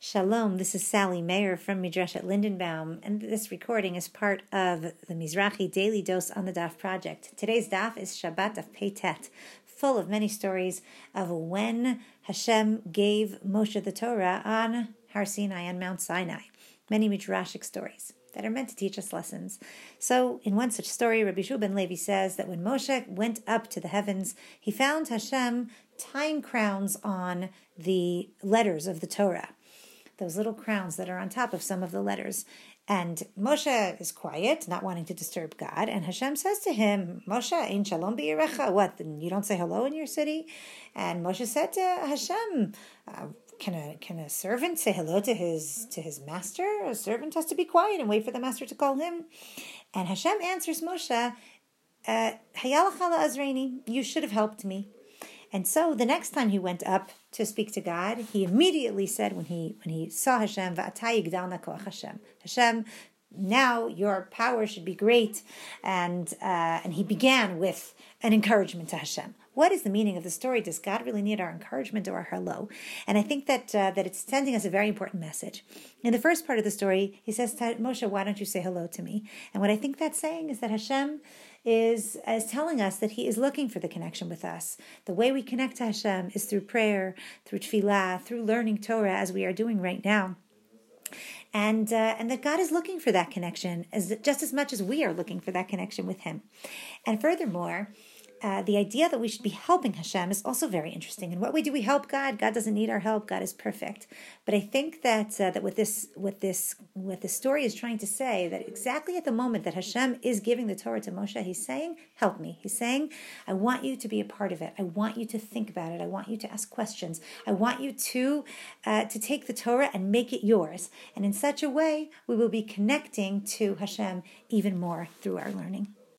Shalom, this is Sally Mayer from Midreshet Lindenbaum, and this recording is part of the Mizrachi Daily Dose on the Daf project. Today's Daf is Shabbat of Peitet, full of many stories of when Hashem gave Moshe the Torah on Har Sinai, on Mount Sinai. Many Midrashic stories that are meant to teach us lessons. So, in one such story, Rabbi Shua Levi says that when Moshe went up to the heavens, he found Hashem tying crowns on the letters of the Torah those little crowns that are on top of some of the letters. And Moshe is quiet, not wanting to disturb God. And Hashem says to him, Moshe, in shalom bi'yirecha. What, you don't say hello in your city? And Moshe said to Hashem, uh, can a can a servant say hello to his to his master? A servant has to be quiet and wait for the master to call him. And Hashem answers Moshe, uh, Azraini, you should have helped me. And so the next time he went up to speak to God, he immediately said when he when he saw Hashem, Hashem, Hashem, now your power should be great, and uh, and he began with an encouragement to Hashem. What is the meaning of the story? Does God really need our encouragement or our hello? And I think that uh, that it's sending us a very important message. In the first part of the story, he says Moshe, "Why don't you say hello to me?" And what I think that's saying is that Hashem is is telling us that He is looking for the connection with us. The way we connect to Hashem is through prayer, through tefillah, through learning Torah, as we are doing right now and uh, and that God is looking for that connection as just as much as we are looking for that connection with Him. And furthermore, uh, the idea that we should be helping Hashem is also very interesting. And what way do we help God? God doesn't need our help. God is perfect. But I think that uh, that what this what this what the story is trying to say that exactly at the moment that Hashem is giving the Torah to Moshe, He's saying, "Help me." He's saying, "I want you to be a part of it. I want you to think about it. I want you to ask questions. I want you to uh, to take the Torah and make it yours. And in such a way, we will be connecting to Hashem even more through our learning."